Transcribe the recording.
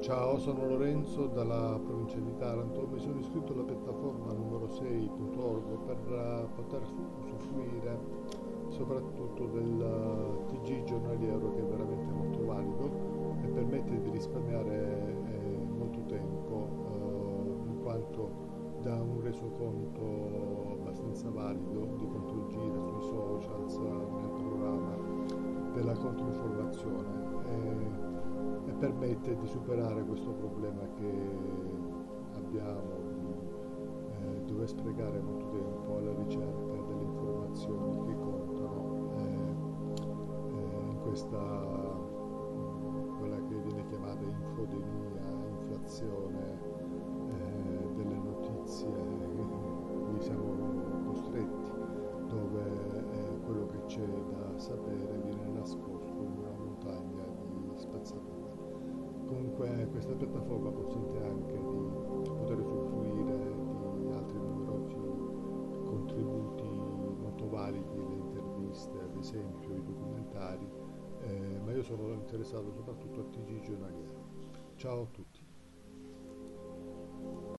Ciao, sono Lorenzo dalla provincia di Taranto. Mi sono iscritto alla piattaforma numero 6.org per eh, poter usufruire soprattutto del eh, TG giornaliero che è veramente molto valido e permette di risparmiare eh, molto tempo in quanto dà un resoconto abbastanza valido di quanto gira sui social, nel programma della controinformazione permette di superare questo problema che abbiamo di eh, dover sprecare molto tempo alla ricerca delle informazioni che contano eh, eh, in questa quella che viene chiamata infodemia, inflazione Comunque questa piattaforma consente anche di poter usufruire di altri numerosi contributi molto validi, le interviste, ad esempio i documentari, eh, ma io sono interessato soprattutto al TG giornaliero. Ciao a tutti.